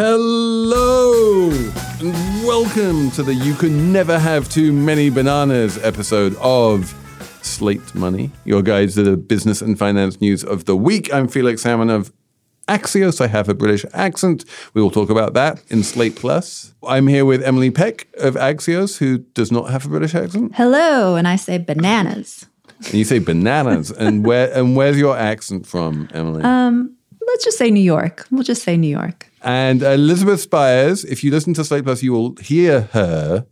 Hello and welcome to the You Can Never Have Too Many Bananas episode of Slate Money, your guide to the business and finance news of the week. I'm Felix Salmon of Axios. I have a British accent. We will talk about that in Slate Plus. I'm here with Emily Peck of Axios, who does not have a British accent. Hello, and I say bananas. And you say bananas. and where and where's your accent from, Emily? Um, let's just say New York. We'll just say New York. And Elizabeth Spiers, if you listen to Slate Plus, you will hear her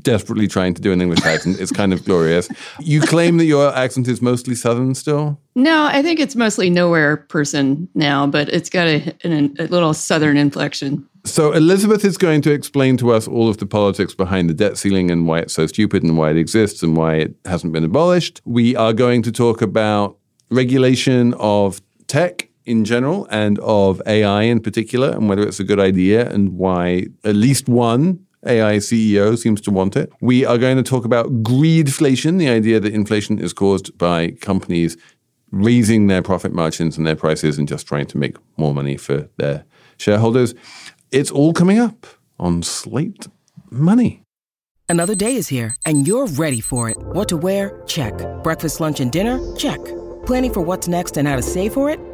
desperately trying to do an English accent. It's kind of glorious. You claim that your accent is mostly Southern still? No, I think it's mostly nowhere person now, but it's got a, a, little Southern inflection. So Elizabeth is going to explain to us all of the politics behind the debt ceiling and why it's so stupid and why it exists and why it hasn't been abolished. We are going to talk about regulation of tech in general and of AI in particular and whether it's a good idea and why at least one AI CEO seems to want it. We are going to talk about greedflation, the idea that inflation is caused by companies raising their profit margins and their prices and just trying to make more money for their shareholders. It's all coming up on Slate Money. Another day is here and you're ready for it. What to wear? Check. Breakfast, lunch, and dinner? Check. Planning for what's next and how to save for it?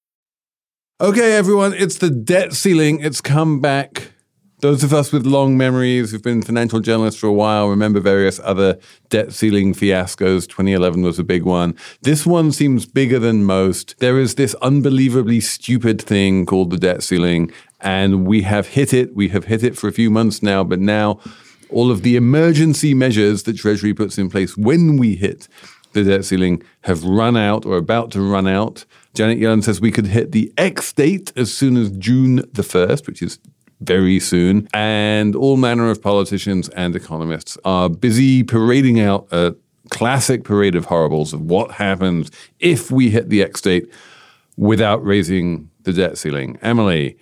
Okay, everyone, it's the debt ceiling. It's come back. Those of us with long memories who've been financial journalists for a while remember various other debt ceiling fiascos. 2011 was a big one. This one seems bigger than most. There is this unbelievably stupid thing called the debt ceiling, and we have hit it. We have hit it for a few months now, but now all of the emergency measures that Treasury puts in place when we hit the debt ceiling have run out or about to run out. Janet Yellen says we could hit the X date as soon as June the 1st, which is very soon. And all manner of politicians and economists are busy parading out a classic parade of horribles of what happens if we hit the X date without raising the debt ceiling. Emily.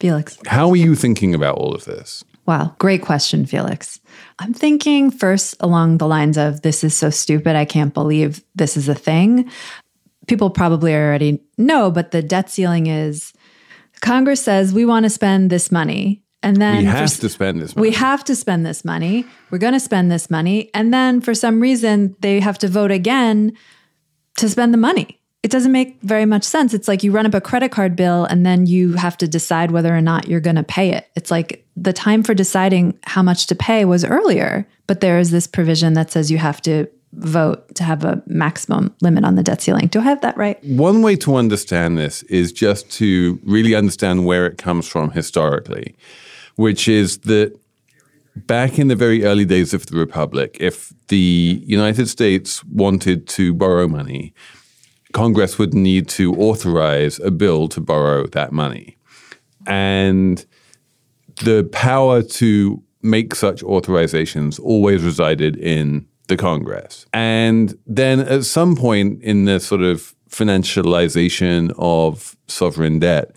Felix. How are you thinking about all of this? Wow, great question, Felix. I'm thinking first along the lines of this is so stupid. I can't believe this is a thing people probably already know, but the debt ceiling is Congress says we want to spend this money. And then we have for, to spend this money. We have to spend this money. We're going to spend this money. And then for some reason, they have to vote again to spend the money. It doesn't make very much sense. It's like you run up a credit card bill and then you have to decide whether or not you're going to pay it. It's like the time for deciding how much to pay was earlier, but there is this provision that says you have to vote to have a maximum limit on the debt ceiling. Do I have that right? One way to understand this is just to really understand where it comes from historically, which is that back in the very early days of the Republic, if the United States wanted to borrow money, Congress would need to authorize a bill to borrow that money. And the power to make such authorizations always resided in the Congress. And then at some point in the sort of financialization of sovereign debt,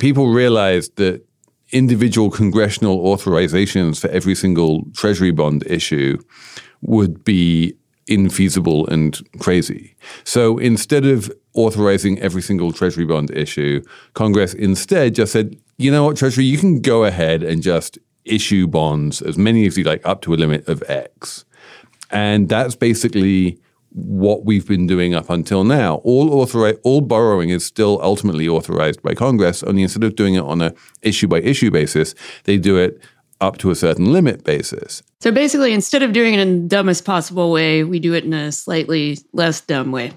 people realized that individual congressional authorizations for every single treasury bond issue would be infeasible and crazy. So instead of authorizing every single treasury bond issue, Congress instead just said, you know what, Treasury, you can go ahead and just issue bonds, as many as you like, up to a limit of X. And that's basically what we've been doing up until now. All authori- all borrowing is still ultimately authorized by Congress, only instead of doing it on a issue by issue basis, they do it up to a certain limit basis. So basically, instead of doing it in the dumbest possible way, we do it in a slightly less dumb way.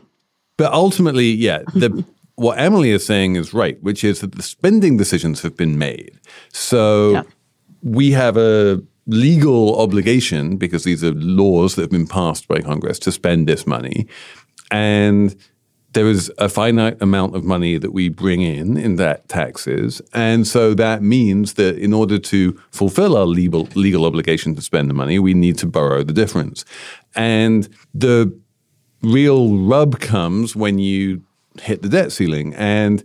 But ultimately, yeah, the what Emily is saying is right, which is that the spending decisions have been made. So Yeah. we have a legal obligation because these are laws that have been passed by Congress to spend this money. And there is a finite amount of money that we bring in in that taxes. And so that means that in order to fulfill our legal, legal obligation to spend the money, we need to borrow the difference. And the real rub comes when you hit the debt ceiling. And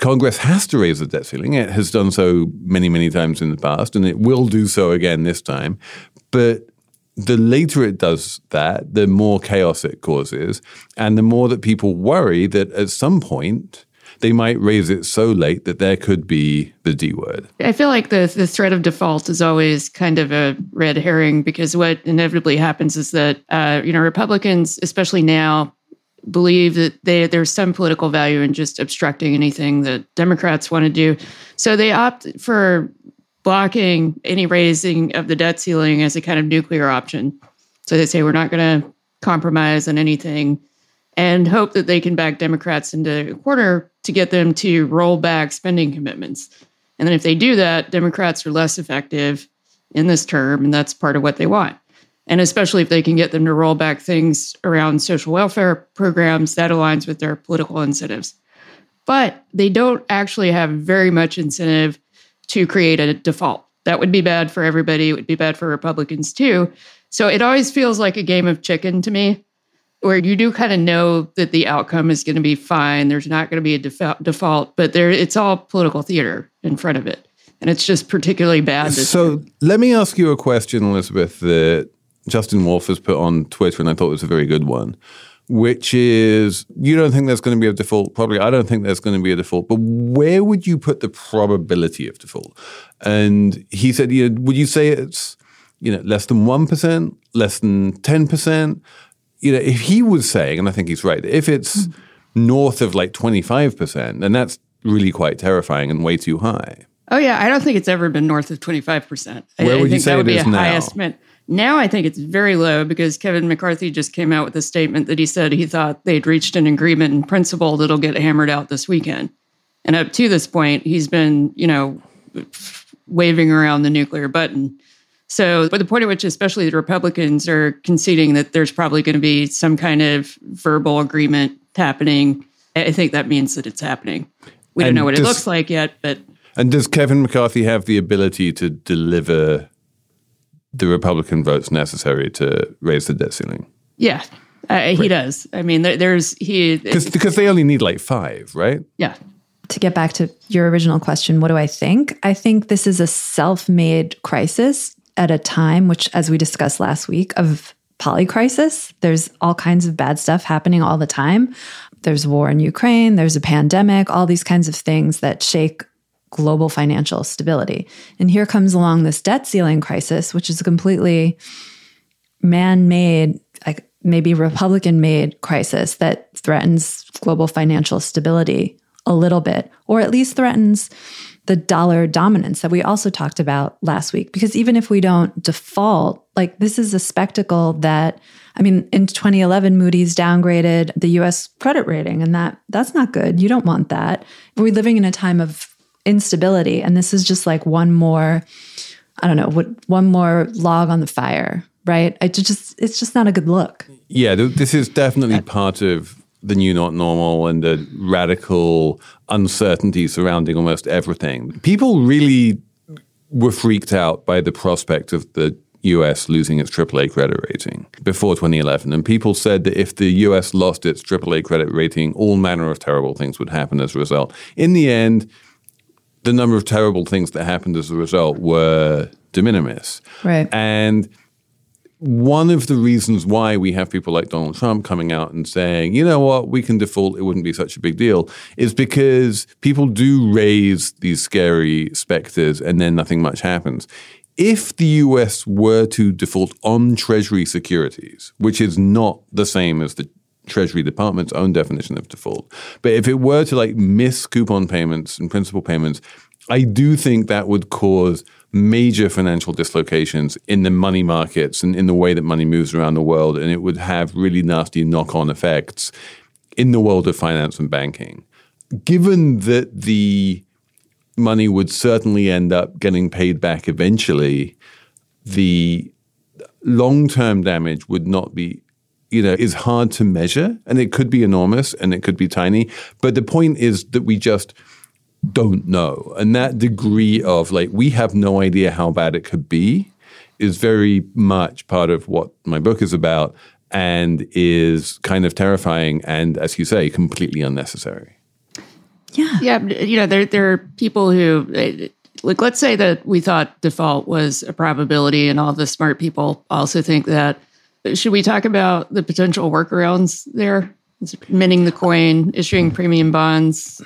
Congress has to raise the debt ceiling. It has done so many, many times in the past, and it will do so again this time. But the later it does that, the more chaos it causes, and the more that people worry that at some point they might raise it so late that there could be the D word. I feel like the the threat of default is always kind of a red herring because what inevitably happens is that uh, you know Republicans, especially now, believe that they there's some political value in just obstructing anything that Democrats want to do, so they opt for blocking any raising of the debt ceiling as a kind of nuclear option. So they say we're not going to compromise on anything and hope that they can back Democrats into a corner to get them to roll back spending commitments. And then if they do that, Democrats are less effective in this term, and that's part of what they want. And especially if they can get them to roll back things around social welfare programs, that aligns with their political incentives. But they don't actually have very much incentive to create a default. That would be bad for everybody. It would be bad for Republicans too. So it always feels like a game of chicken to me, where you do kind of know that the outcome is going to be fine. There's not going to be a defa- default, but there it's all political theater in front of it, and it's just particularly bad. So let me ask you a question, Elizabeth, that Justin Wolfers has put on Twitter, and I thought it was a very good one, which is you don't think there's going to be a default? Probably, I don't think there's going to be a default, but where would you put the probability of default? And he said, you know, would you say it's you know less than one percent, less than ten percent? You know, if he was saying, and I think he's right, if it's hmm. north of like twenty five percent, then that's really quite terrifying and way too high. Oh yeah, I don't think it's ever been north of twenty five percent. Where I, would I you think say that would it be is a now? high estimate. Now I think it's very low because Kevin McCarthy just came out with a statement that he said he thought they'd reached an agreement in principle that'll get hammered out this weekend. And up to this point, he's been, you know, waving around the nuclear button. So, but the point at which, especially the Republicans, are conceding that there's probably going to be some kind of verbal agreement happening, I think that means that it's happening. We And don't know what it looks like yet, but And does Kevin McCarthy have the ability to deliver the Republican votes necessary to raise the debt ceiling? Yeah, uh, he does. I mean, there, there's he. Because they only need like five, right? Yeah, to get back to your original question, what do I think? I think this is a self made crisis at a time, which, as we discussed last week, of polycrisis. There's all kinds of bad stuff happening all the time. There's war in Ukraine, there's a pandemic, all these kinds of things that shake global financial stability. And here comes along this debt ceiling crisis, which is a completely man made, like maybe Republican made crisis that threatens global financial stability a little bit, or at least threatens the dollar dominance that we also talked about last week. Because even if we don't default, like this is a spectacle that, I mean, in 2011, Moody's downgraded the US credit rating, and that that's not good. You don't want that. We're living in a time of instability, and this is just like one more, I don't know, what one more log on the fire, right? I just it's just not a good look. Yeah, this is definitely part of the new not normal and the radical uncertainty surrounding almost everything. People really were freaked out by the prospect of the US losing its AAA credit rating before 2011. And people said that if the US lost its AAA credit rating, all manner of terrible things would happen as a result. In the end, the number of terrible things that happened as a result were de minimis. Right. And one of the reasons why we have people like Donald Trump coming out and saying, you know what, we can default, it wouldn't be such a big deal, is because people do raise these scary specters and then nothing much happens. If the US were to default on Treasury securities, which is not the same as the Treasury Department's own definition of default, but if it were to like miss coupon payments and principal payments, I do think that would cause major financial dislocations in the money markets and in the way that money moves around the world. And it would have really nasty knock on effects in the world of finance and banking. Given that the money would certainly end up getting paid back eventually, the long term damage would not be you know, is hard to measure and it could be enormous and it could be tiny. But the point is that we just don't know. And that degree of like, we have no idea how bad it could be is very much part of what my book is about and is kind of terrifying and, as you say, completely unnecessary. Yeah. Yeah. You know, there, there are people who, like, let's say that we thought default was a probability, and all the smart people also think that. Should we talk about the potential workarounds there? Minting the coin, issuing premium bonds,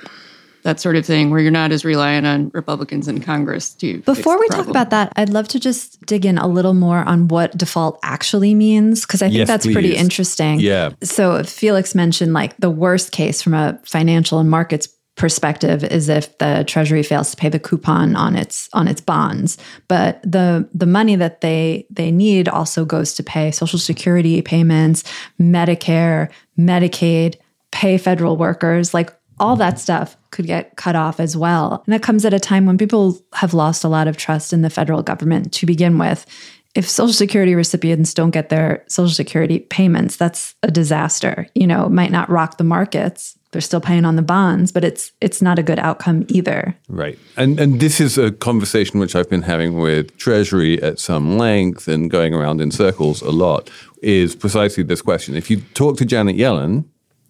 that sort of thing, where you're not as reliant on Republicans in Congress to. Before we talk about that, I'd love to just dig in a little more on what default actually means, because I think Yes, that's pretty interesting. Yeah. So Felix mentioned like the worst case from a financial and markets perspective is if the treasury fails to pay the coupon on its on its bonds. But the the money that they they need also goes to pay social security payments medicare medicaid pay federal workers like all that stuff could get cut off as well. And that comes at a time when people have lost a lot of trust in the federal government to begin with. If social security recipients don't get their social security payments that's a disaster you know it might not rock the markets they're still paying on the bonds but it's it's not a good outcome either Right. And and this is a conversation which I've been having with Treasury at some length and going around in circles a lot is precisely this question. If you talk to Janet Yellen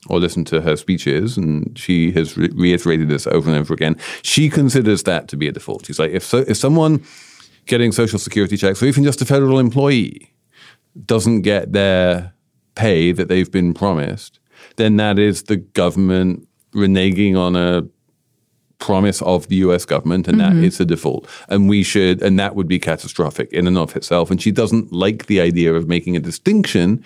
or listen to her speeches, and she has re- reiterated this over and over again, she considers that to be a default. She's like, if so, if someone getting social security checks, or even just a federal employee, doesn't get their pay that they've been promised, then that is the government reneging on a promise of the US government, and that mm-hmm. is a default. And we should, and that would be catastrophic in and of itself. And she doesn't like the idea of making a distinction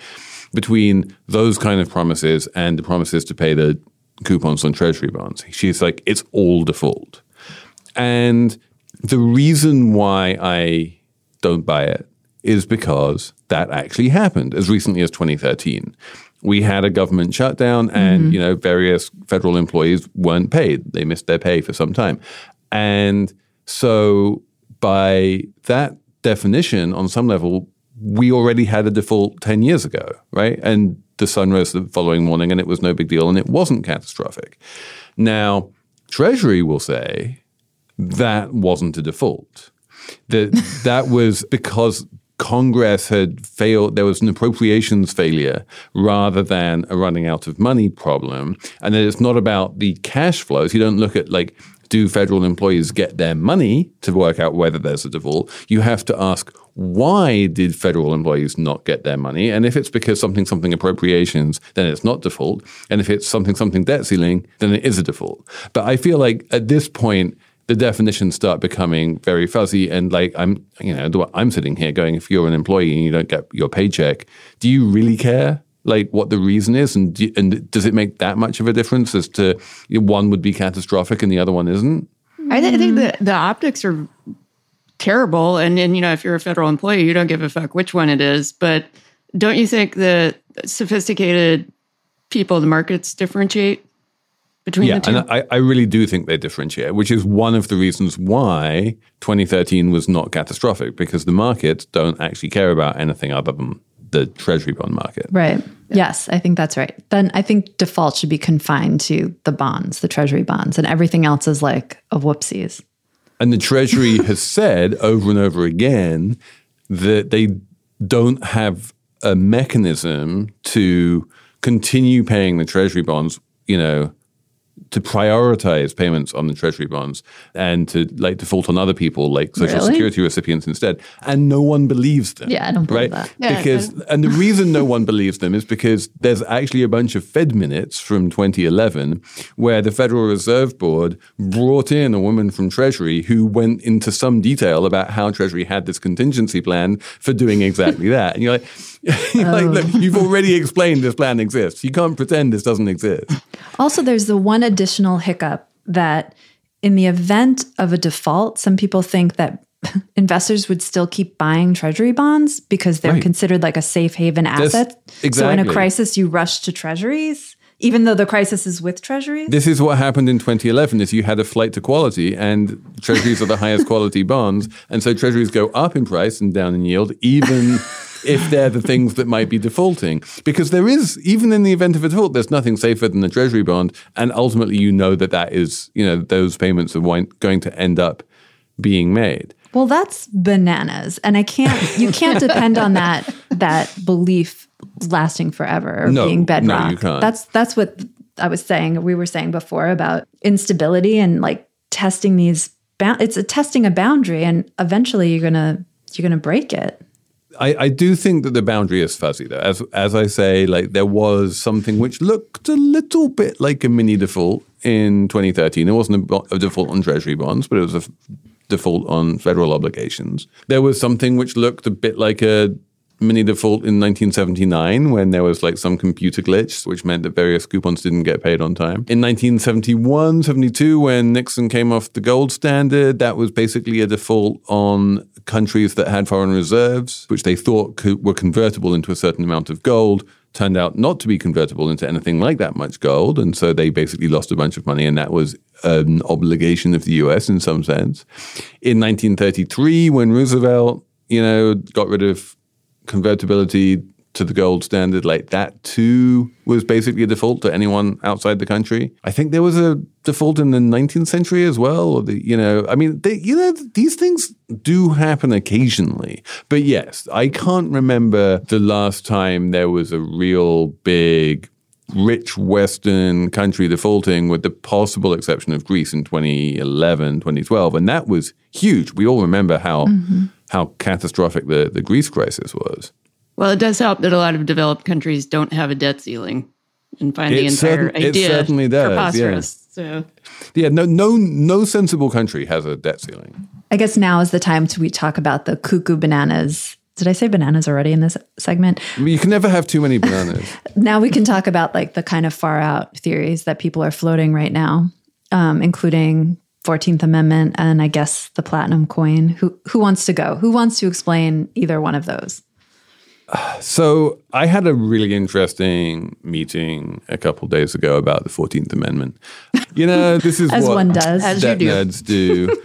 between those kind of promises and the promises to pay the coupons on treasury bonds. She's like, it's all default. And the reason why I don't buy it is because that actually happened as recently as 2013. We had a government shutdown and, mm-hmm. you know, various federal employees weren't paid. They missed their pay for some time. And so by that definition, on some level, we already had a default 10 years ago, right? And the sun rose the following morning and it was no big deal and it wasn't catastrophic. Now, Treasury will say that wasn't a default. That that was because Congress had failed, there was an appropriations failure rather than a running out of money problem. And that it's not about the cash flows. You don't look at like, do federal employees get their money to work out whether there's a default? You have to ask, why did federal employees not get their money? And if it's because something something appropriations, then it's not default. And if it's something something debt ceiling, then it is a default. But I feel like at this point, the definitions start becoming very fuzzy. And like I'm, you know, I'm sitting here going, if you're an employee and you don't get your paycheck, do you really care? Like what the reason is, and do, and does it make that much of a difference as to one would be catastrophic and the other one isn't? I, th- I think the, the optics are terrible. And, and, you know, if you're a federal employee, you don't give a fuck which one it is. But don't you think the sophisticated people, the markets differentiate between Yeah, the two? and I, I really do think they differentiate, which is one of the reasons why 2013 was not catastrophic because the markets don't actually care about anything other than the treasury bond market. right yes i think that's right then i think default should be confined to the bonds the treasury bonds and everything else is like a whoopsies And the Treasury has said over and over again that they don't have a mechanism to continue paying the Treasury bonds, you know, to prioritize payments on the Treasury bonds and to like default on other people like Social Really? Security recipients instead. And no one believes them. Yeah, I don't believe right? that. Yeah, because and the reason no one believes them is because there's actually a bunch of Fed minutes from 2011 where the Federal Reserve Board brought in a woman from Treasury who went into some detail about how Treasury had this contingency plan for doing exactly that. And you're like, like, look, um. you've already explained this plan exists. You can't pretend this doesn't exist. Also, there's the one additional hiccup that in the event of a default, some people think that investors would still keep buying treasury bonds because they're Right. considered like a safe haven asset. So in a crisis, you rush to treasuries, even though the crisis is with treasuries. This is what happened in 2011 is you had a flight to quality and treasuries are the highest quality bonds. And so treasuries go up in price and down in yield, even if they're the things that might be defaulting. Because there is, even in the event of a default, there's nothing safer than a treasury bond. And ultimately, you know that that is, you know, those payments are going to end up being made. Well, that's bananas, and I can't. You can't depend on that that belief lasting forever or No, being no, bedrock. you can't. That's that's what I was saying. We were saying before about instability and like testing these. Ba- it's a testing a boundary, and eventually you're gonna you're gonna break it. I, I do think that the boundary is fuzzy though. As as I say, like there was something which looked a little bit like a mini default in 2013. It wasn't a, a default on treasury bonds, but it was a f- default on federal obligations. There was something which looked a bit like a mini default in 1979 when there was like some computer glitch which meant that various coupons didn't get paid on time. In 1971, 72 when Nixon came off the gold standard, that was basically a default on countries that had foreign reserves which they thought were convertible into a certain amount of gold turned out not to be convertible into anything like that much gold and so they basically lost a bunch of money and that was an obligation of the US in some sense. In 1933 when Roosevelt, you know, got rid of convertibility to the gold standard, like that too was basically a default to anyone outside the country. I think there was a default in the 19th century as well. Or the, you know, I mean, they, you know, these things do happen occasionally. But yes, I can't remember the last time there was a real big rich Western country defaulting, with the possible exception of Greece in 2011, 2012. And that was huge. We all remember how, mm-hmm. How catastrophic the, the Greece crisis was. Well, it does help that a lot of developed countries don't have a debt ceiling and find the entire certain- it idea certainly does, preposterous. So Yeah, no, no, no sensible country has a debt ceiling. I guess now is the time to we talk about the cuckoo bananas. Did I say bananas already in this segment? I mean, you can never have too many bananas. Now we can talk about like the kind of far out theories that people are floating right now, um, including 14th Amendment and I guess the platinum coin. Who who wants to go? Who wants to explain either one of those? So I had a really interesting meeting a couple days ago about the Fourteenth Amendment. You know, this is As what one does. As you do. nerds do.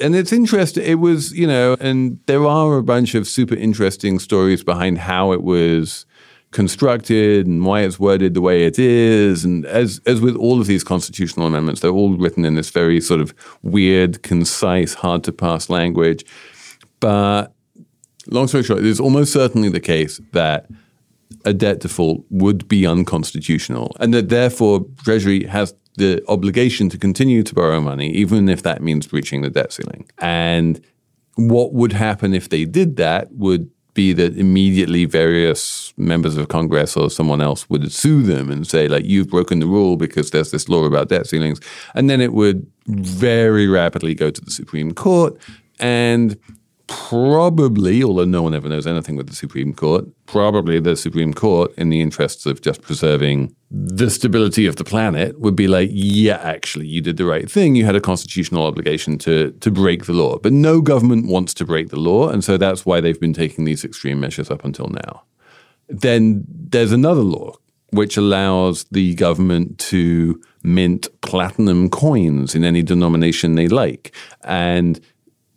And it's interesting. It was, you know, and there are a bunch of super interesting stories behind how it was constructed and why it's worded the way it is. And as as with all of these constitutional amendments, they're all written in this very sort of weird, concise, hard to pass language. But long story short, it is almost certainly the case that a debt default would be unconstitutional, and that therefore Treasury has the obligation to continue to borrow money, even if that means breaching the debt ceiling. And what would happen if they did that would be that immediately various members of Congress or someone else would sue them and say, like, you've broken the rule because there's this law about debt ceilings. And then it would very rapidly go to the Supreme Court. And probably, although no one ever knows anything with the Supreme Court, probably the Supreme Court, in the interests of just preserving the stability of the planet, would be like, yeah, actually, you did the right thing. You had a constitutional obligation to to break the law. But no government wants to break the law, and so that's why they've been taking these extreme measures up until now. Then there's another law which allows the government to mint platinum coins in any denomination they like. And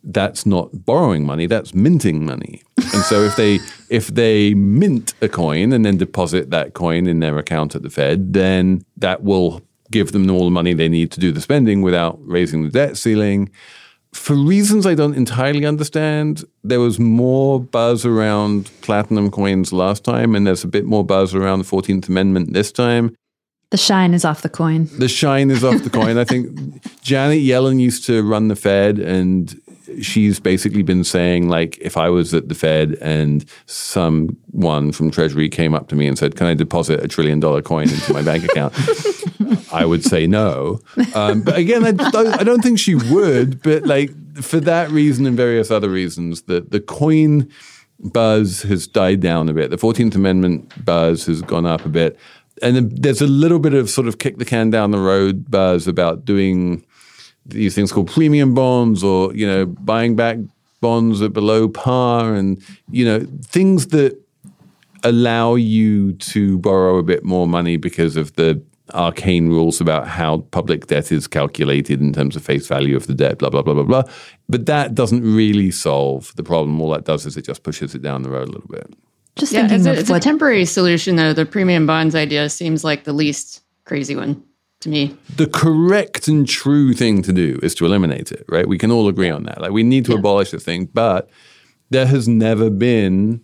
that's not borrowing money, that's minting money. And so if they if they mint a coin and then deposit that coin in their account at the Fed, then that will give them all the money they need to do the spending without raising the debt ceiling. For reasons I don't entirely understand, there was more buzz around platinum coins last time, and there's a bit more buzz around the 14th Amendment this time. The shine is off the coin. The shine is off the coin. I think Janet Yellen used to run the Fed, and she's basically been saying, like, if I was at the Fed and someone from Treasury came up to me and said, "Can I deposit a trillion dollar coin into my bank account?" I would say no. Um, but again, I don't, I don't think she would. But like for that reason and various other reasons, the the coin buzz has died down a bit. The Fourteenth Amendment buzz has gone up a bit, and then there's a little bit of sort of kick the can down the road buzz about doing these things called premium bonds or you know buying back bonds are below par, and you know things that allow you to borrow a bit more money because of the arcane rules about how public debt is calculated in terms of face value of the debt, blah, blah, blah, blah, blah. But that doesn't really solve the problem. All that does is it just pushes it down the road a little bit. Just Yeah, thinking it's, a, it's what a temporary solution, though. The premium bonds idea seems like the least crazy one to me. The correct and true thing to do is to eliminate it, right? We can all agree on that. Like we need to abolish the thing, but there has never been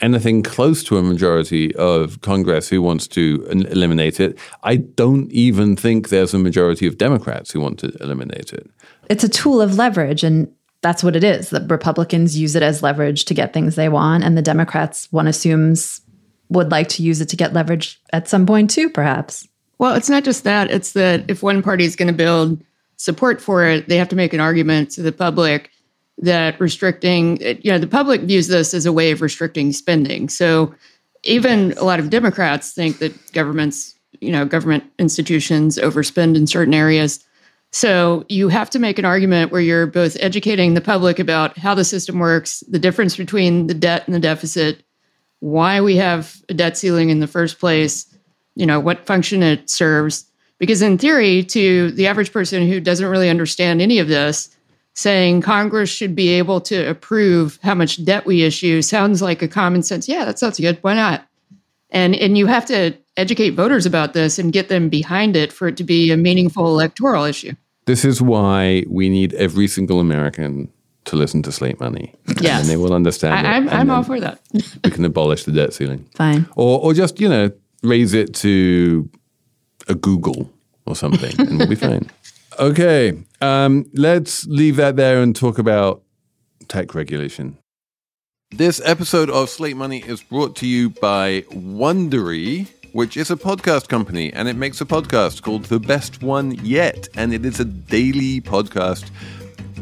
anything close to a majority of Congress who wants to eliminate it. I don't even think there's a majority of Democrats who want to eliminate it. it's a tool of leverage and that's what it is. The Republicans use it as leverage to get things they want and the Democrats one assumes would like to use it to get leverage at some point too perhaps. Well, it's not just that. It's that if one party is going to build support for it, they have to make an argument to the public that restricting, you know, the public views this as a way of restricting spending. So even a lot of Democrats think that governments, you know, government institutions overspend in certain areas. So you have to make an argument where you're both educating the public about how the system works, the difference between the debt and the deficit, why we have a debt ceiling in the first place, you know, what function it serves. Because in theory, to the average person who doesn't really understand any of this, saying Congress should be able to approve how much debt we issue sounds like a common sense. Yeah, that sounds good. Why not? And and you have to educate voters about this and get them behind it for it to be a meaningful electoral issue. This is why we need every single American to listen to Slate Money. Yes. And they will understand it. I, I'm, I'm all for that. We can abolish the debt ceiling. Fine. Or, or just, you know, raise it to a googol or something and we'll be fine. Okay. Um, let's leave that there and talk about tech regulation. This episode of Slate Money is brought to you by Wondery, which is a podcast company, and it makes a podcast called The Best One Yet. And it is a daily podcast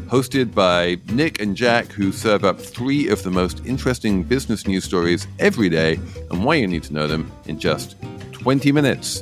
hosted by Nick and Jack, who serve up three of the most interesting business news stories every day and why you need to know them in just 20 minutes.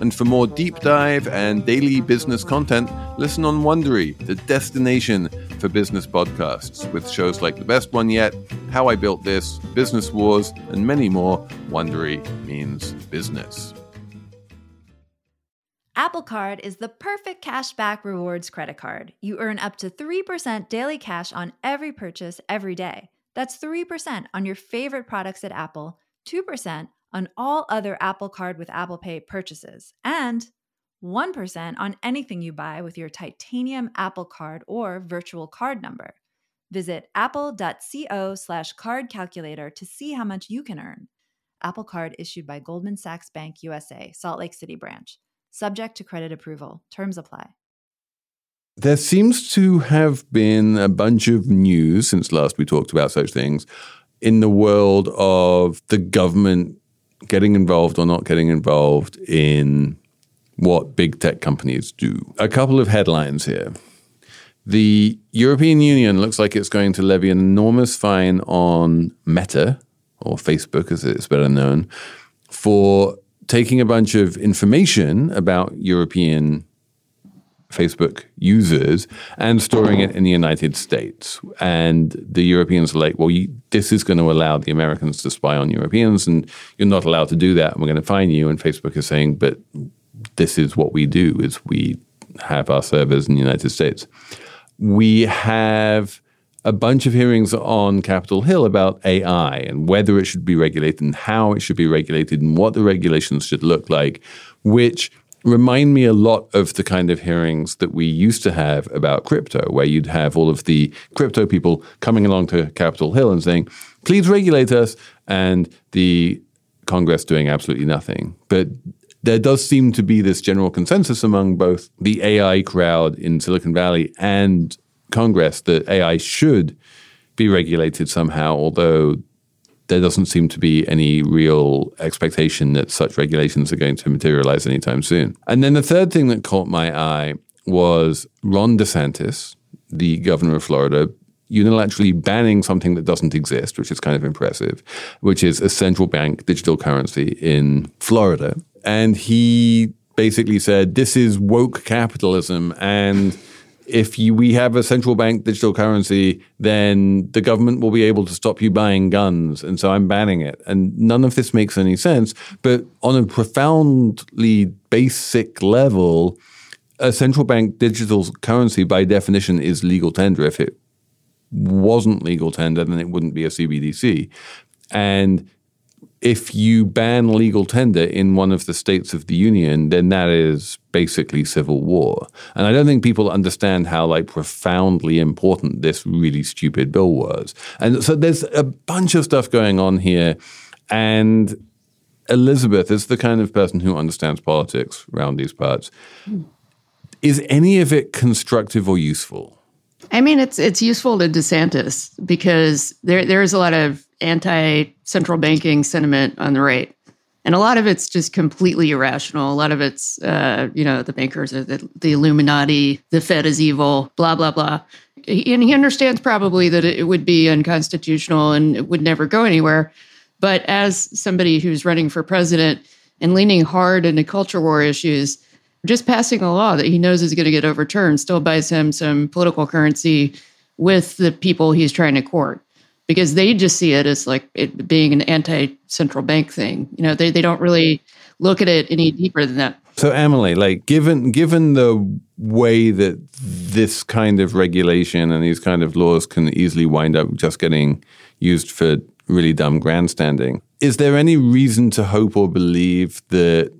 And for more deep dive and daily business content, listen on Wondery, the destination for business podcasts, with shows like The Best One Yet, How I Built This, Business Wars, and many more. Wondery means business. Apple Card is the perfect cashback rewards credit card. You earn up to 3% daily cash on every purchase every day. That's 3% on your favorite products at Apple, 2% on all other Apple Card with Apple Pay purchases, and 1% on anything you buy with your titanium Apple Card or virtual card number. Visit apple.co slash card calculator to see how much you can earn. Apple Card issued by Goldman Sachs Bank USA, Salt Lake City branch. Subject to credit approval. Terms apply. There seems to have been a bunch of news since last we talked about such things in the world of the government getting involved or not getting involved in what big tech companies do. A couple of headlines here. The European Union looks like it's going to levy an enormous fine on Meta, or Facebook as it's better known, for taking a bunch of information about European Facebook users and storing it in the United States. And the Europeans are like, well, you, this is going to allow the Americans to spy on Europeans, and you're not allowed to do that. And we're going to fine you. And Facebook is saying, but this is what we do: is we have our servers in the United States. We have a bunch of hearings on Capitol Hill about AI and whether it should be regulated and how it should be regulated and what the regulations should look like, which remind me a lot of the kind of hearings that we used to have about crypto, where you'd have all of the crypto people coming along to Capitol Hill and saying, please regulate us, and the Congress doing absolutely nothing. But there does seem to be this general consensus among both the AI crowd in Silicon Valley and Congress that AI should be regulated somehow, although there doesn't seem to be any real expectation that such regulations are going to materialize anytime soon. And then the third thing that caught my eye was Ron DeSantis, the governor of Florida, unilaterally banning something that doesn't exist, which is kind of impressive, which is a central bank digital currency in Florida. And he basically said, this is woke capitalism. And if you, we have a central bank digital currency, then the government will be able to stop you buying guns. And so I'm banning it. And none of this makes any sense. But on a profoundly basic level, a central bank digital currency by definition is legal tender. If it wasn't legal tender, then it wouldn't be a CBDC. And if you ban legal tender in one of the states of the union, then that is basically civil war. And I don't think people understand how like profoundly important this really stupid bill was. And so there's a bunch of stuff going on here. And Elizabeth is the kind of person who understands politics around these parts. Is any of it constructive or useful? I mean, it's it's useful to DeSantis because there there is a lot of anti central banking sentiment on the right, and a lot of it's just completely irrational. A lot of it's uh, you know the bankers are the, the Illuminati, the Fed is evil, blah blah blah. And he understands probably that it would be unconstitutional and it would never go anywhere. But as somebody who's running for president and leaning hard into culture war issues, just passing a law that he knows is going to get overturned still buys him some political currency with the people he's trying to court because they just see it as like it being an anti-central bank thing. You know, they, they don't really look at it any deeper than that. So Emily, like given given the way that this kind of regulation and these kind of laws can easily wind up just getting used for really dumb grandstanding, is there any reason to hope or believe that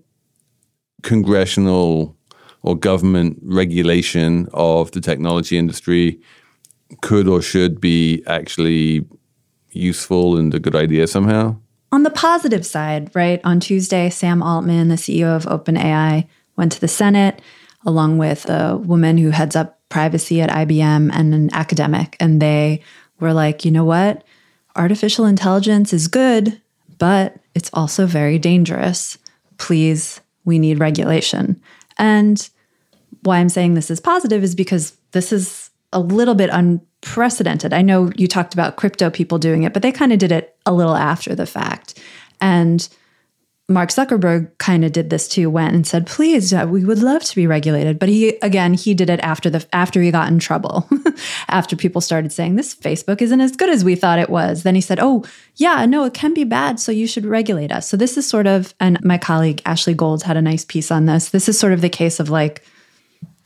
congressional or government regulation of the technology industry could or should be actually useful and a good idea somehow? On the positive side, right, on Tuesday, Sam Altman, the CEO of OpenAI, went to the Senate along with a woman who heads up privacy at IBM and an academic. And they were like, you know what? Artificial intelligence is good, but it's also very dangerous. Please we need regulation. And why I'm saying this is positive is because this is a little bit unprecedented. I know you talked about crypto people doing it, but they kind of did it a little after the fact. And Mark Zuckerberg kind of did this too, went and said, "Please, uh, we would love to be regulated." But he again, he did it after the after he got in trouble. after people started saying this Facebook isn't as good as we thought it was. Then he said, "Oh, yeah, no, it can be bad, so you should regulate us." So this is sort of and my colleague Ashley Gold had a nice piece on this. This is sort of the case of like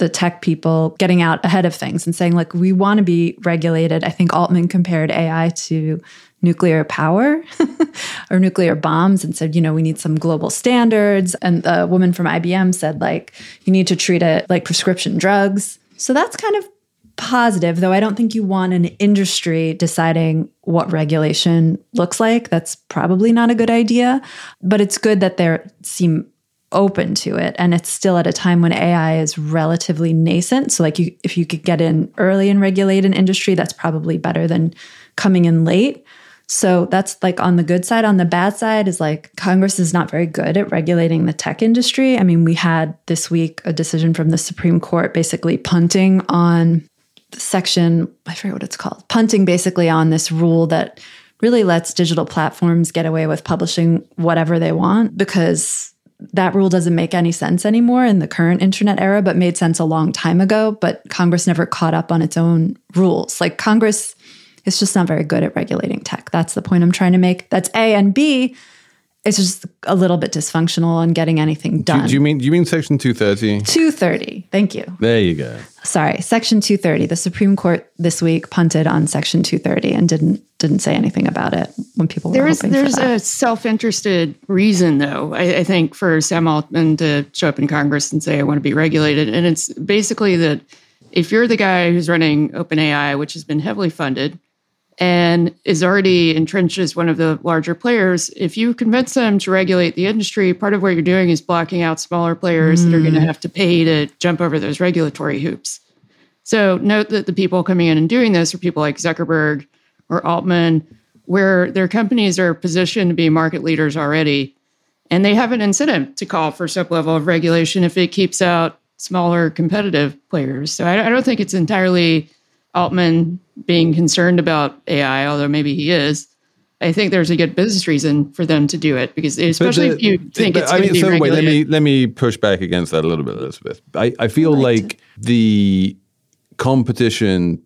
the tech people getting out ahead of things and saying like we want to be regulated. I think Altman compared AI to nuclear power or nuclear bombs and said, you know, we need some global standards. And the woman from IBM said, like, you need to treat it like prescription drugs. So that's kind of positive, though I don't think you want an industry deciding what regulation looks like. That's probably not a good idea. But it's good that there seem open to it and it's still at a time when ai is relatively nascent so like you if you could get in early and regulate an industry that's probably better than coming in late so that's like on the good side. On the bad side is like Congress is not very good at regulating the tech industry. I mean, we had this week a decision from the Supreme Court basically punting on the section, I forget what it's called, punting basically on this rule that really lets digital platforms get away with publishing whatever they want because that rule doesn't make any sense anymore in the current internet era, but made sense a long time ago. But Congress never caught up on its own rules. Like Congress it's just not very good at regulating tech. That's the point I'm trying to make. That's A and B. It's just a little bit dysfunctional on getting anything done. Do, do you mean do you mean section 230? 230. Thank you. There you go. Sorry, section 230. The Supreme Court this week punted on section 230 and didn't didn't say anything about it when people there were is, There's for that. a self-interested reason though, I, I think, for Sam Altman to show up in Congress and say I want to be regulated. And it's basically that if you're the guy who's running OpenAI, which has been heavily funded, and is already entrenched as one of the larger players, if you convince them to regulate the industry, part of what you're doing is blocking out smaller players mm. that are going to have to pay to jump over those regulatory hoops. So note that the people coming in and doing this are people like Zuckerberg or Altman where their companies are positioned to be market leaders already. And they have an incentive to call for some level of regulation if it keeps out smaller competitive players. So I, I don't think it's entirely Altman being concerned about AI, although maybe he is. I think there's a good business reason for them to do it because, especially the, if you think it's. I mean, so wait, let me let me push back against that a little bit, Elizabeth. I, I feel like the competition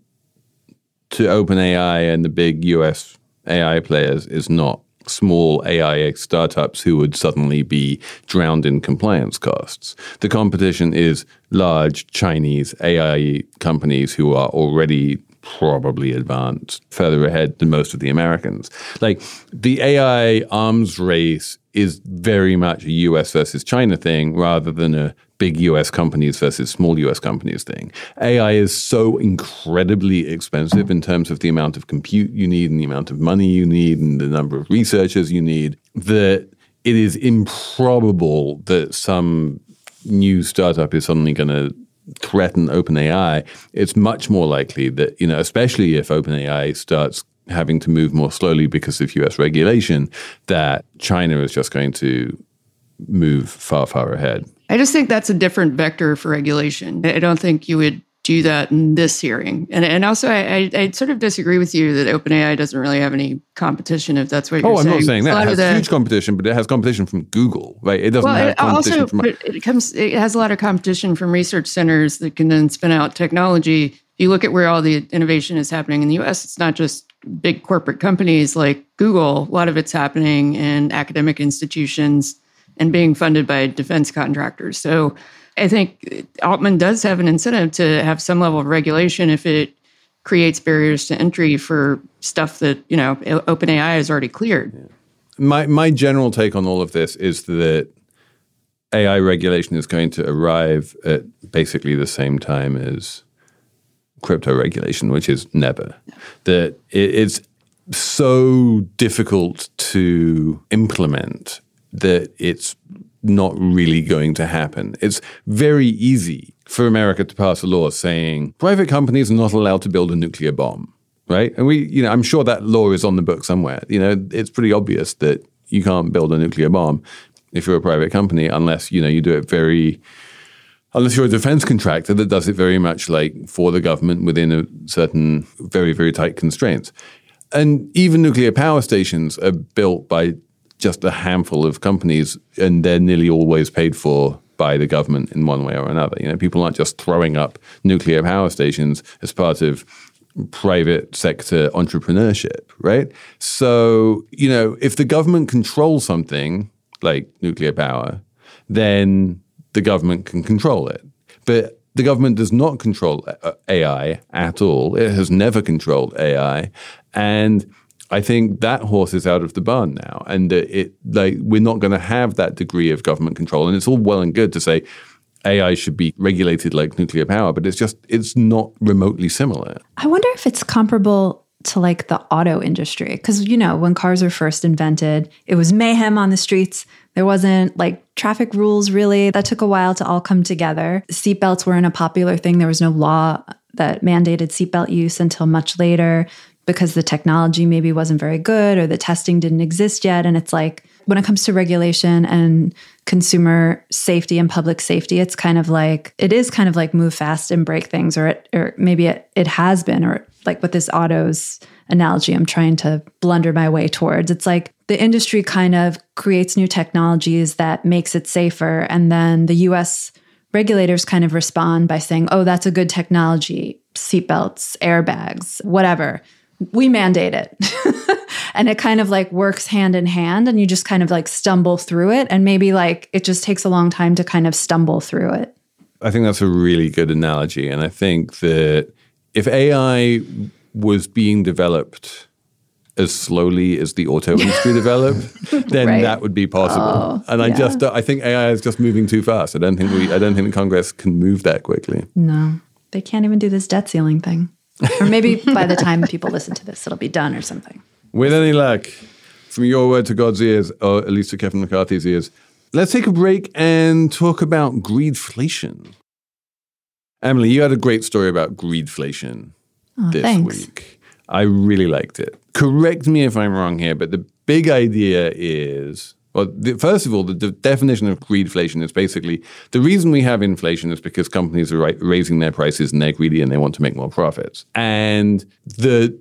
to OpenAI and the big US AI players is not small AI startups who would suddenly be drowned in compliance costs. The competition is large Chinese AI companies who are already probably advanced further ahead than most of the Americans. Like the AI arms race is very much a US versus China thing rather than a big US companies versus small US companies thing. AI is so incredibly expensive in terms of the amount of compute you need and the amount of money you need and the number of researchers you need that it is improbable that some new startup is suddenly going to threaten OpenAI, it's much more likely that, you know, especially if OpenAI starts having to move more slowly because of US regulation, that China is just going to move far, far ahead. I just think that's a different vector for regulation. I don't think you would do that in this hearing. And and also, I, I, I, sort of disagree with you that OpenAI doesn't really have any competition. If that's what oh, you're saying. Oh, I'm not saying that. It has the, huge competition, but it has competition from Google, right? It doesn't well, have it competition also, from. it comes. It has a lot of competition from research centers that can then spin out technology. If you look at where all the innovation is happening in the U.S., it's not just big corporate companies like Google. A lot of it's happening in academic institutions and being funded by defense contractors. So I think Altman does have an incentive to have some level of regulation if it creates barriers to entry for stuff that you know OpenAI has already cleared. My my general take on all of this is that AI regulation is going to arrive at basically the same time as crypto regulation, which is never. That it, it's so difficult to implement that it's not really going to happen. It's very easy for America to pass a law saying private companies are not allowed to build a nuclear bomb, right? And we, you know, I'm sure that law is on the book somewhere. You know, it's pretty obvious that you can't build a nuclear bomb if you're a private company unless, you know, you do it very unless you're a defense contractor that does it very much like for the government within a certain very very tight constraints. And even nuclear power stations are built by just a handful of companies, and they're nearly always paid for by the government in one way or another. You know, people aren't just throwing up nuclear power stations as part of private sector entrepreneurship, right? So, you know, if the government controls something like nuclear power, then the government can control it. But the government does not control AI at all. It has never controlled AI. And I think that horse is out of the barn now, and uh, it like we're not going to have that degree of government control. And it's all well and good to say AI should be regulated like nuclear power, but it's just it's not remotely similar. I wonder if it's comparable to like the auto industry because you know when cars were first invented, it was mayhem on the streets. There wasn't like traffic rules really. That took a while to all come together. Seatbelts weren't a popular thing. There was no law that mandated seatbelt use until much later because the technology maybe wasn't very good or the testing didn't exist yet. And it's like when it comes to regulation and consumer safety and public safety, it's kind of like it is kind of like move fast and break things, or it, or maybe it, it has been, or like with this autos analogy, I'm trying to blunder my way towards. It's like the industry kind of creates new technologies that makes it safer, and then the U.S. regulators kind of respond by saying, "Oh, that's a good technology." Seatbelts, airbags, whatever we mandate it. and it kind of like works hand in hand and you just kind of like stumble through it and maybe like it just takes a long time to kind of stumble through it. I think that's a really good analogy and I think that if AI was being developed as slowly as the auto industry developed, then right. that would be possible. Oh, and I yeah. just I think AI is just moving too fast. I don't think we I don't think Congress can move that quickly. No. They can't even do this debt ceiling thing or maybe by the time people listen to this, it'll be done or something. With any luck, from your word to God's ears, or at least to Kevin McCarthy's ears, let's take a break and talk about greedflation. Emily, you had a great story about greedflation oh, this thanks. week. I really liked it. correct me if I'm wrong here, but the big idea is well, the, first of all, the, the, definition of greedflation is basically the reason we have inflation is because companies are raising their prices and they're greedy and they want to make more profits. And the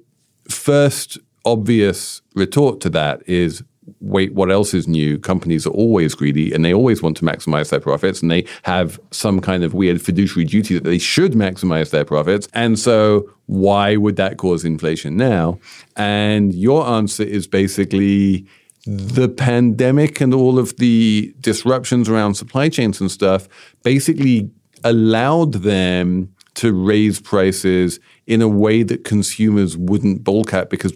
first obvious retort to that is wait, what else is new? Companies are always greedy and they always want to maximize their profits and they have some kind of weird fiduciary duty that they should maximize their profits. And so, why would that cause inflation now? And your answer is basically the pandemic and all of the disruptions around supply chains and stuff basically allowed them to raise prices in a way that consumers wouldn't bulk at because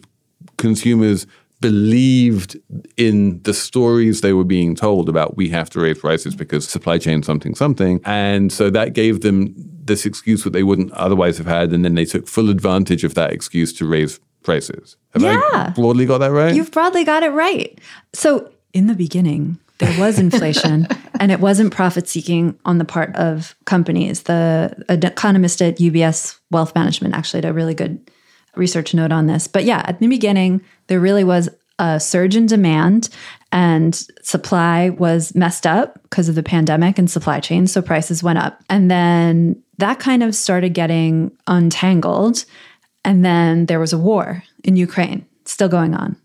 consumers believed in the stories they were being told about we have to raise prices because supply chain something something. And so that gave them this excuse that they wouldn't otherwise have had. And then they took full advantage of that excuse to raise prices have Yeah. i broadly got that right You've broadly got it right. So, in the beginning, there was inflation and it wasn't profit seeking on the part of companies. The an economist at UBS Wealth Management actually did a really good research note on this. But yeah, at the beginning, there really was a surge in demand and supply was messed up because of the pandemic and supply chain. So prices went up. And then that kind of started getting untangled. And then there was a war in Ukraine still going on.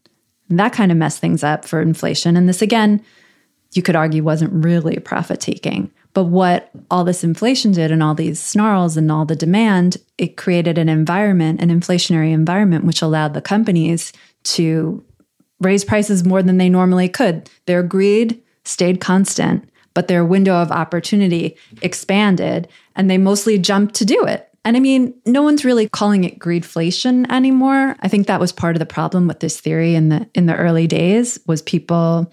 And that kind of messed things up for inflation. And this, again, you could argue wasn't really profit taking. But what all this inflation did and all these snarls and all the demand, it created an environment, an inflationary environment, which allowed the companies to raise prices more than they normally could. Their greed stayed constant, but their window of opportunity expanded and they mostly jumped to do it. And I mean, no one's really calling it greedflation anymore. I think that was part of the problem with this theory in the in the early days was people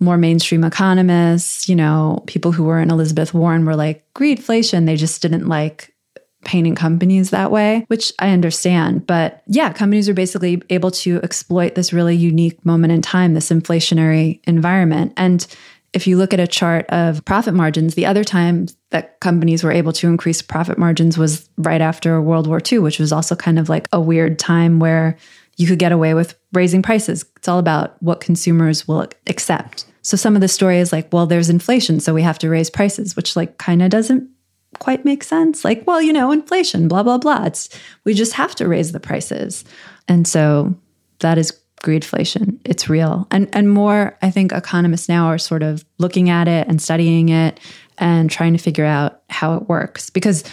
more mainstream economists, you know, people who were in Elizabeth Warren were like greedflation. They just didn't like painting companies that way, which I understand. But yeah, companies are basically able to exploit this really unique moment in time, this inflationary environment. And if you look at a chart of profit margins, the other time that companies were able to increase profit margins was right after World War II, which was also kind of like a weird time where you could get away with raising prices. It's all about what consumers will accept. So some of the story is like, well, there's inflation, so we have to raise prices, which like kind of doesn't quite make sense. Like, well, you know, inflation, blah blah blah. It's we just have to raise the prices. And so that is greedflation. It's real. And and more I think economists now are sort of looking at it and studying it and trying to figure out how it works because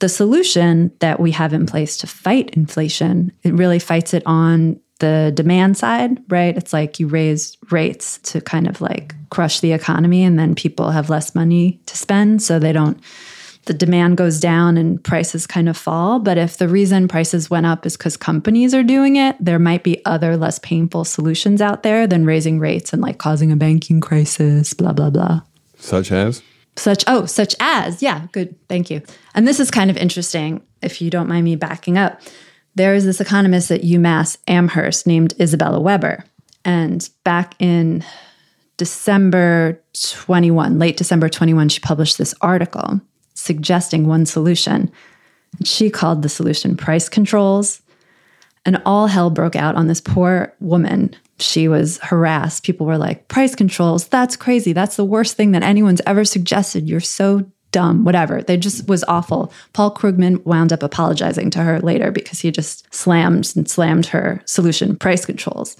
the solution that we have in place to fight inflation, it really fights it on the demand side, right? It's like you raise rates to kind of like crush the economy and then people have less money to spend so they don't the demand goes down and prices kind of fall. But if the reason prices went up is because companies are doing it, there might be other less painful solutions out there than raising rates and like causing a banking crisis, blah, blah, blah. Such as? Such, oh, such as, yeah, good, thank you. And this is kind of interesting, if you don't mind me backing up. There is this economist at UMass Amherst named Isabella Weber. And back in December 21, late December 21, she published this article suggesting one solution. She called the solution price controls. And all hell broke out on this poor woman. She was harassed. People were like, price controls, that's crazy. That's the worst thing that anyone's ever suggested. You're so dumb, whatever. They just was awful. Paul Krugman wound up apologizing to her later because he just slammed and slammed her solution, price controls.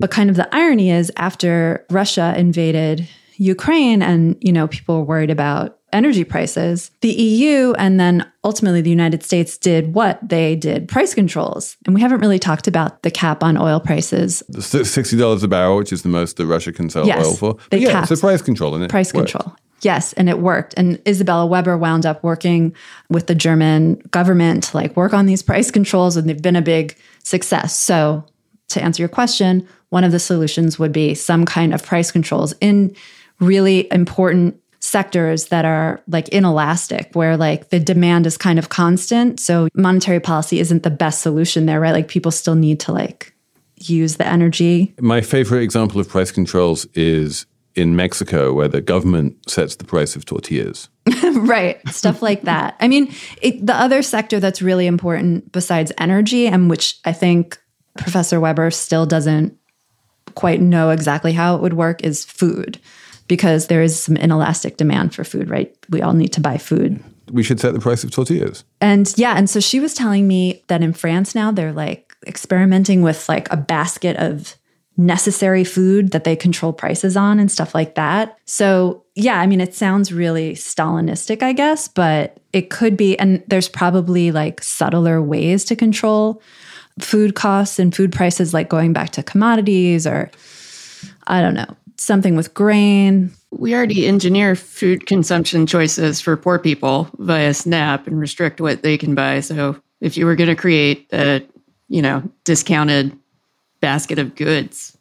But kind of the irony is after Russia invaded Ukraine and, you know, people were worried about energy prices, the EU and then ultimately the United States did what? They did price controls. And we haven't really talked about the cap on oil prices. $60 a barrel, which is the most that Russia can sell Yes, oil for. they yeah, capped price control, and it price worked. control. Yes, and it worked. And Isabella Weber wound up working with the German government to like work on these price controls, and they've been a big success. So, to answer your question, one of the solutions would be some kind of price controls in really important sectors that are like inelastic where like the demand is kind of constant. So monetary policy isn't the best solution there right? Like people still need to like use the energy. My favorite example of price controls is in Mexico, where the government sets the price of tortillas. right. Stuff like that. I mean it, the other sector that's really important besides energy and which i think Professor Weber still doesn't quite know exactly how it would work is food because there is some inelastic demand for food, right? We all need to buy food. We should set the price of tortillas. And yeah, and so she was telling me that in France now they're like experimenting with like a basket of necessary food that they control prices on and stuff like that. So, yeah, I mean, it sounds really Stalinistic, I guess, but it could be. And there's probably like subtler ways to control food costs and food prices, like going back to commodities or I don't know, something with grain. We already engineer food consumption choices for poor people via SNAP and restrict what they can buy. So if you were going to create a, you know, discounted basket of goods,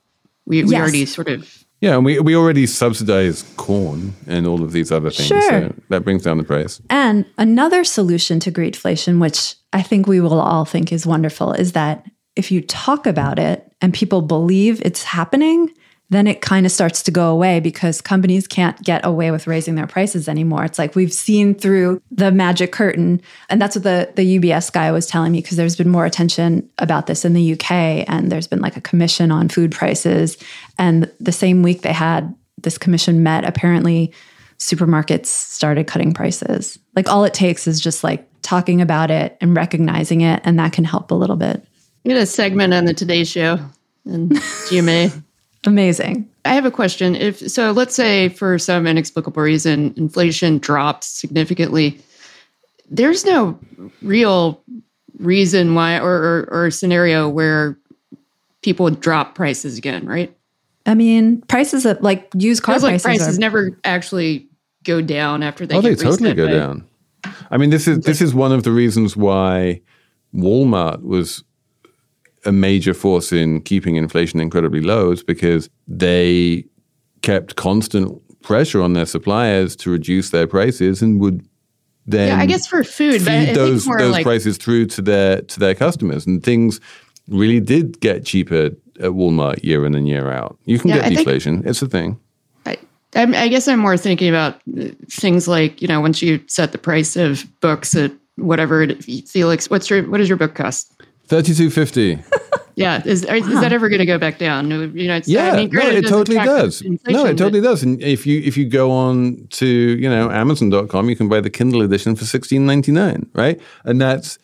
we, we Yes. already sort of Yeah, and we, we already subsidize corn and all of these other things. Sure. So that brings down the price. And another solution to greedflation, which I think we will all think is wonderful, is that if you talk about it and people believe it's happening, then it kind of starts to go away because companies can't get away with raising their prices anymore. It's like we've seen through the magic curtain. And that's what the, the UBS guy was telling me because there's been more attention about this in the UK and there's been like a commission on food prices. And the same week they had this commission met, apparently supermarkets started cutting prices. Like all it takes is just like talking about it and recognizing it, and that can help a little bit. we had a segment on the Today Show and GMA. Amazing. I have a question. If so, let's say for some inexplicable reason, inflation drops significantly. There's no real reason why, or, or, or scenario where people would drop prices again, right? I mean, prices of like used car Feels like prices, prices are, never actually go down after they oh, they totally go by- down. I mean, this is this is one of the reasons why Walmart was a major force in keeping inflation incredibly low, is because they kept constant pressure on their suppliers to reduce their prices and would then Yeah, I guess for food, feed think those those like prices through to their to their customers, and things really did get cheaper at Walmart year in and year out. You can Yeah, get I think- deflation; it's a thing. I, I'm- I guess I'm more thinking about uh, things like you know once you set the price of books at whatever it, Felix, what's your what does your book cost? Thirty-two fifty. Yeah, is are- is that ever going to go back down? You know, it's- Yeah, I mean, no, granted, it totally does. No, it but- totally does. And if you if you go on to you know Amazon.com, you can buy the Kindle edition for sixteen ninety nine, right? And that's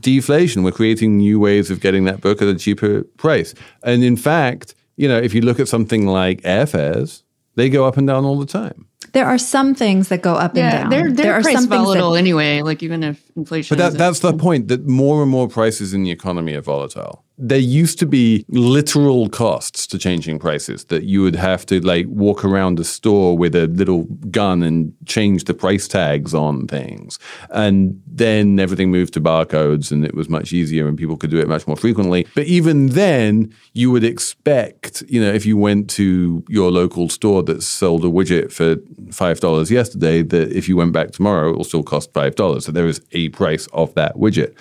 deflation. We're creating new ways of getting that book at a cheaper price. And in fact, you know, if you look at something like airfares, they go up and down all the time. There are some things that go up and down. they're there they're are price some things volatile that anyway. Like even if inflation, But that, isn't- that's the point that more and more prices in the economy are volatile. There used to be literal costs to changing prices that you would have to like walk around a store with a little gun and change the price tags on things. And then everything moved to barcodes and it was much easier and people could do it much more frequently. But even then, you would expect, you know, if you went to your local store that sold a widget for $5 yesterday, that if you went back tomorrow, it will still cost $5. So there is a price of that widget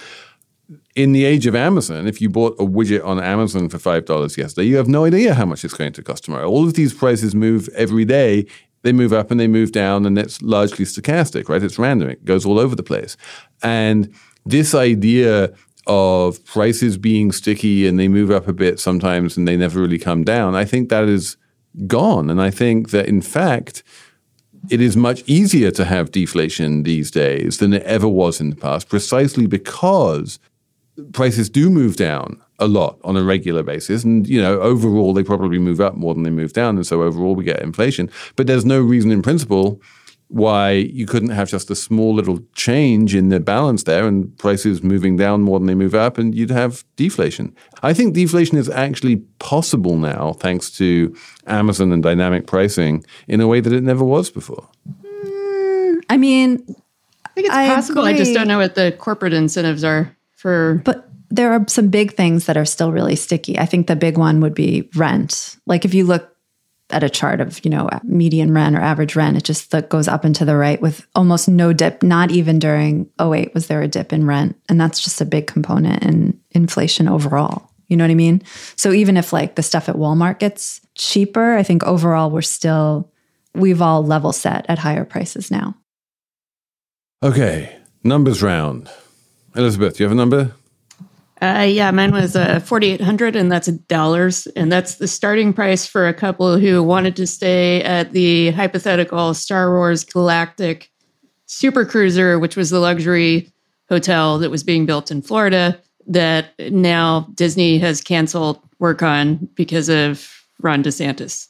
in the age of Amazon, if you bought a widget on Amazon for five dollars yesterday, you have no idea how much it's going to cost tomorrow. All of these prices move every day. They move up and they move down, and it's largely stochastic, right? It's random. It goes all over the place. And this idea of prices being sticky and they move up a bit sometimes and they never really come down, I think that is gone. And I think that in fact, it is much easier to have deflation these days than it ever was in the past, precisely because prices do move down a lot on a regular basis. And, you know, overall, they probably move up more than they move down. And so overall, we get inflation. But there's no reason in principle why you couldn't have just a small little change in the balance there and prices moving down more than they move up and you'd have deflation. I think deflation is actually possible now thanks to Amazon and dynamic pricing in a way that it never was before. Mm, I mean, I think it's I possible. I just don't know what the corporate incentives are for. But there are some big things that are still really sticky. I think the big one would be rent. Like if you look at a chart of, you know, median rent or average rent, it just that goes up and to the right with almost no dip. Not even during 08 was there a dip in rent. And that's just a big component in inflation overall. You know what I mean? So even if like the stuff at Walmart gets cheaper, I think overall we're still we've all level set at higher prices now. Okay, numbers round. Elizabeth, you have a number? Uh, yeah, mine was uh, 4,800 and that's dollars. And that's the starting price for a couple who wanted to stay at the hypothetical Star Wars Galactic Super Cruiser, which was the luxury hotel that was being built in Florida that now Disney has canceled work on because of Ron DeSantis.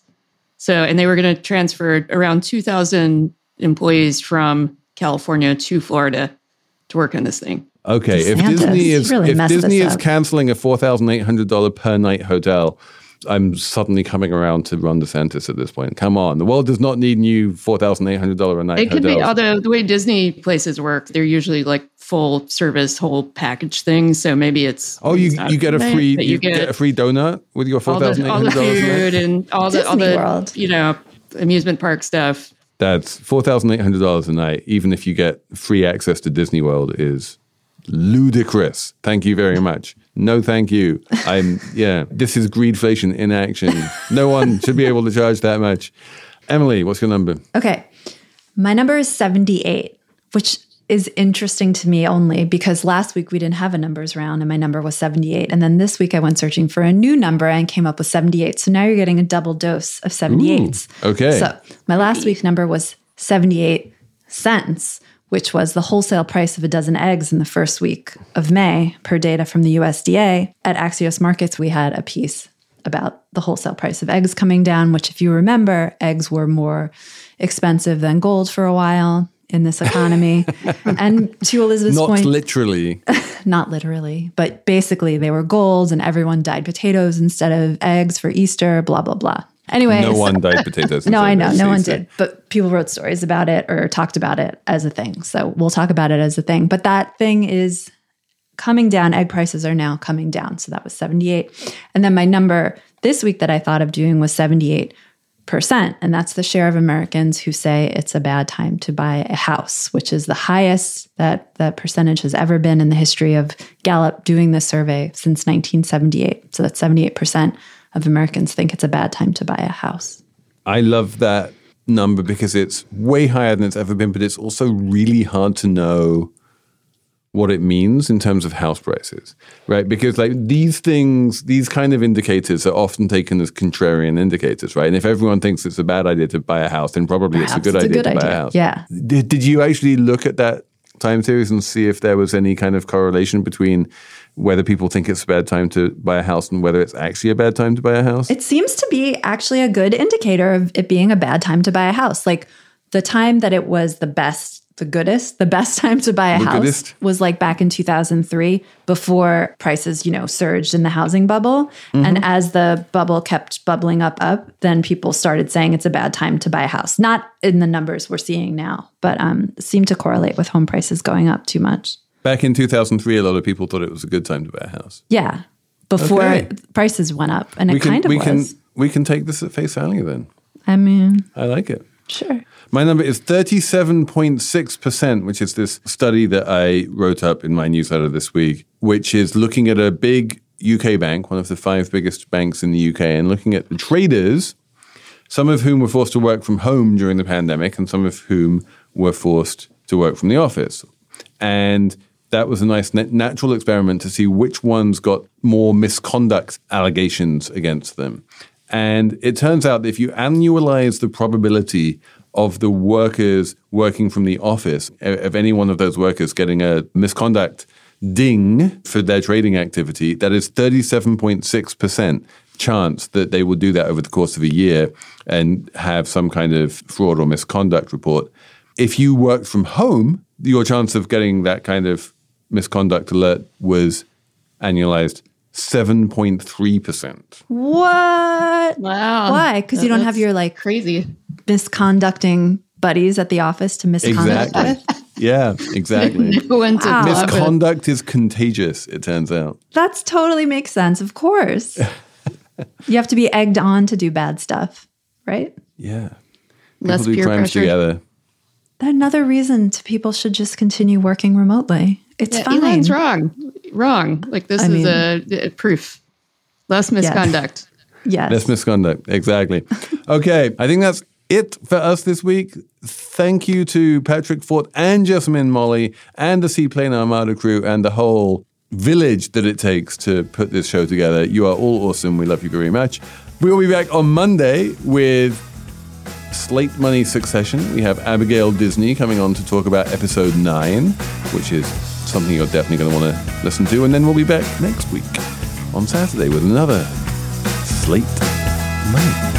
So, and they were going to transfer around 2,000 employees from California to Florida to work on this thing. Okay, if Disney is really if Disney is canceling a four thousand eight hundred dollar per night hotel, I'm suddenly coming around to Ron DeSantis at this point. Come on, the world does not need new four thousand eight hundred dollar a night It could hotels. be, although the way Disney places work, they're usually like full service, whole package things. So maybe it's oh, you it's you get a night, free but you, get, a free donut with your four all thousand the eight all the food and all the all the World. you know amusement park stuff. That's four thousand eight hundred dollars a night. Even if you get free access to Disney World, is ludicrous. Thank you very much. No, thank you. I'm yeah. This is greedflation in action. No one should be able to charge that much. Emily, what's your number? Okay. My number is 78, which is interesting to me only because last week we didn't have a numbers round and my number was 78. And then this week I went searching for a new number and came up with 78. So now you're getting a double dose of 78s. Ooh, okay. So my last week number was 78 cents, which was the wholesale price of a dozen eggs in the first week of May per data from the USDA. At Axios Markets, we had a piece about the wholesale price of eggs coming down, which, if you remember, eggs were more expensive than gold for a while in this economy. and to Elizabeth's Not point, literally. not literally, but basically they were gold and everyone dyed potatoes instead of eggs for Easter, blah, blah, blah. Anyway, No so- one dyed potatoes. no, I know, no one did, but people wrote stories about it or talked about it as a thing. So we'll talk about it as a thing. But that thing is coming down. Egg prices are now coming down. So that was 78. And then my number this week that I thought of doing was 78%. And that's the share of Americans who say it's a bad time to buy a house, which is the highest that that percentage has ever been in the history of Gallup doing this survey since 1978. So that's 78% of Americans think it's a bad time to buy a house. I love that number because it's way higher than it's ever been, but it's also really hard to know what it means in terms of house prices, right? Because like these things, these kind of indicators are often taken as contrarian indicators, right? And if everyone thinks it's a bad idea to buy a house, then probably it's a good it's a idea good to buy a house. Yeah. Did, did you actually look at that time series and see if there was any kind of correlation between whether people think it's a bad time to buy a house and whether it's actually a bad time to buy a house? It seems to be actually a good indicator of it being a bad time to buy a house. Like the time that it was the best, the goodest, the best time to buy a The house goodest? was like back in 2003 before prices, you know, surged in the housing bubble. Mm-hmm. And as the bubble kept bubbling up up, then people started saying it's a bad time to buy a house. Not in the numbers we're seeing now, but um seemed to correlate with home prices going up too much. Back in 2003, a lot of people thought it was a good time to buy a house. Yeah. Before Okay. prices went up. And we it can kind of we was. can we can take this at face value then. I mean, I like it. sure. My number is 37.6%, which is this study that I wrote up in my newsletter this week, which is looking at a big UK bank, one of the five biggest banks in the UK, and looking at the traders, some of whom were forced to work from home during the pandemic, and some of whom were forced to work from the office. And that was a nice nat- natural experiment to see which ones got more misconduct allegations against them. And it turns out that if you annualize the probability of the workers working from the office, of of any one of those workers getting a misconduct ding for their trading activity, that is 37.6% chance that they will do that over the course of a year and have some kind of fraud or misconduct report. If you work from home, your chance of getting that kind of misconduct alert was annualized 7.3%. What? Wow. Why? Because you don't have your like crazy. misconducting buddies at the office to misconduct Exactly. with. Yeah, exactly. No one to Wow. it. Misconduct is contagious, it turns out. That's totally makes sense. Of course, you have to be egged on to do bad stuff, right? Yeah. Less People do peer crimes pressure. together. Another reason to people should just continue working remotely. It's Yeah, fine. Elon's wrong. Wrong. Like this I is mean- a, a proof. Less misconduct. Yes. Less misconduct. Exactly. okay. I think that's it for us this week. Thank you to Patrick Fort and Jessamine Molli and the Seaplane Armada crew and the whole village that it takes to put this show together. You are all awesome. We love you very much. We will be back on Monday with Slate Money Succession. We have Abigail Disney coming on to talk about episode nine, which is something you're definitely going to want to listen to. And then we'll be back next week on Saturday with another Slate Money.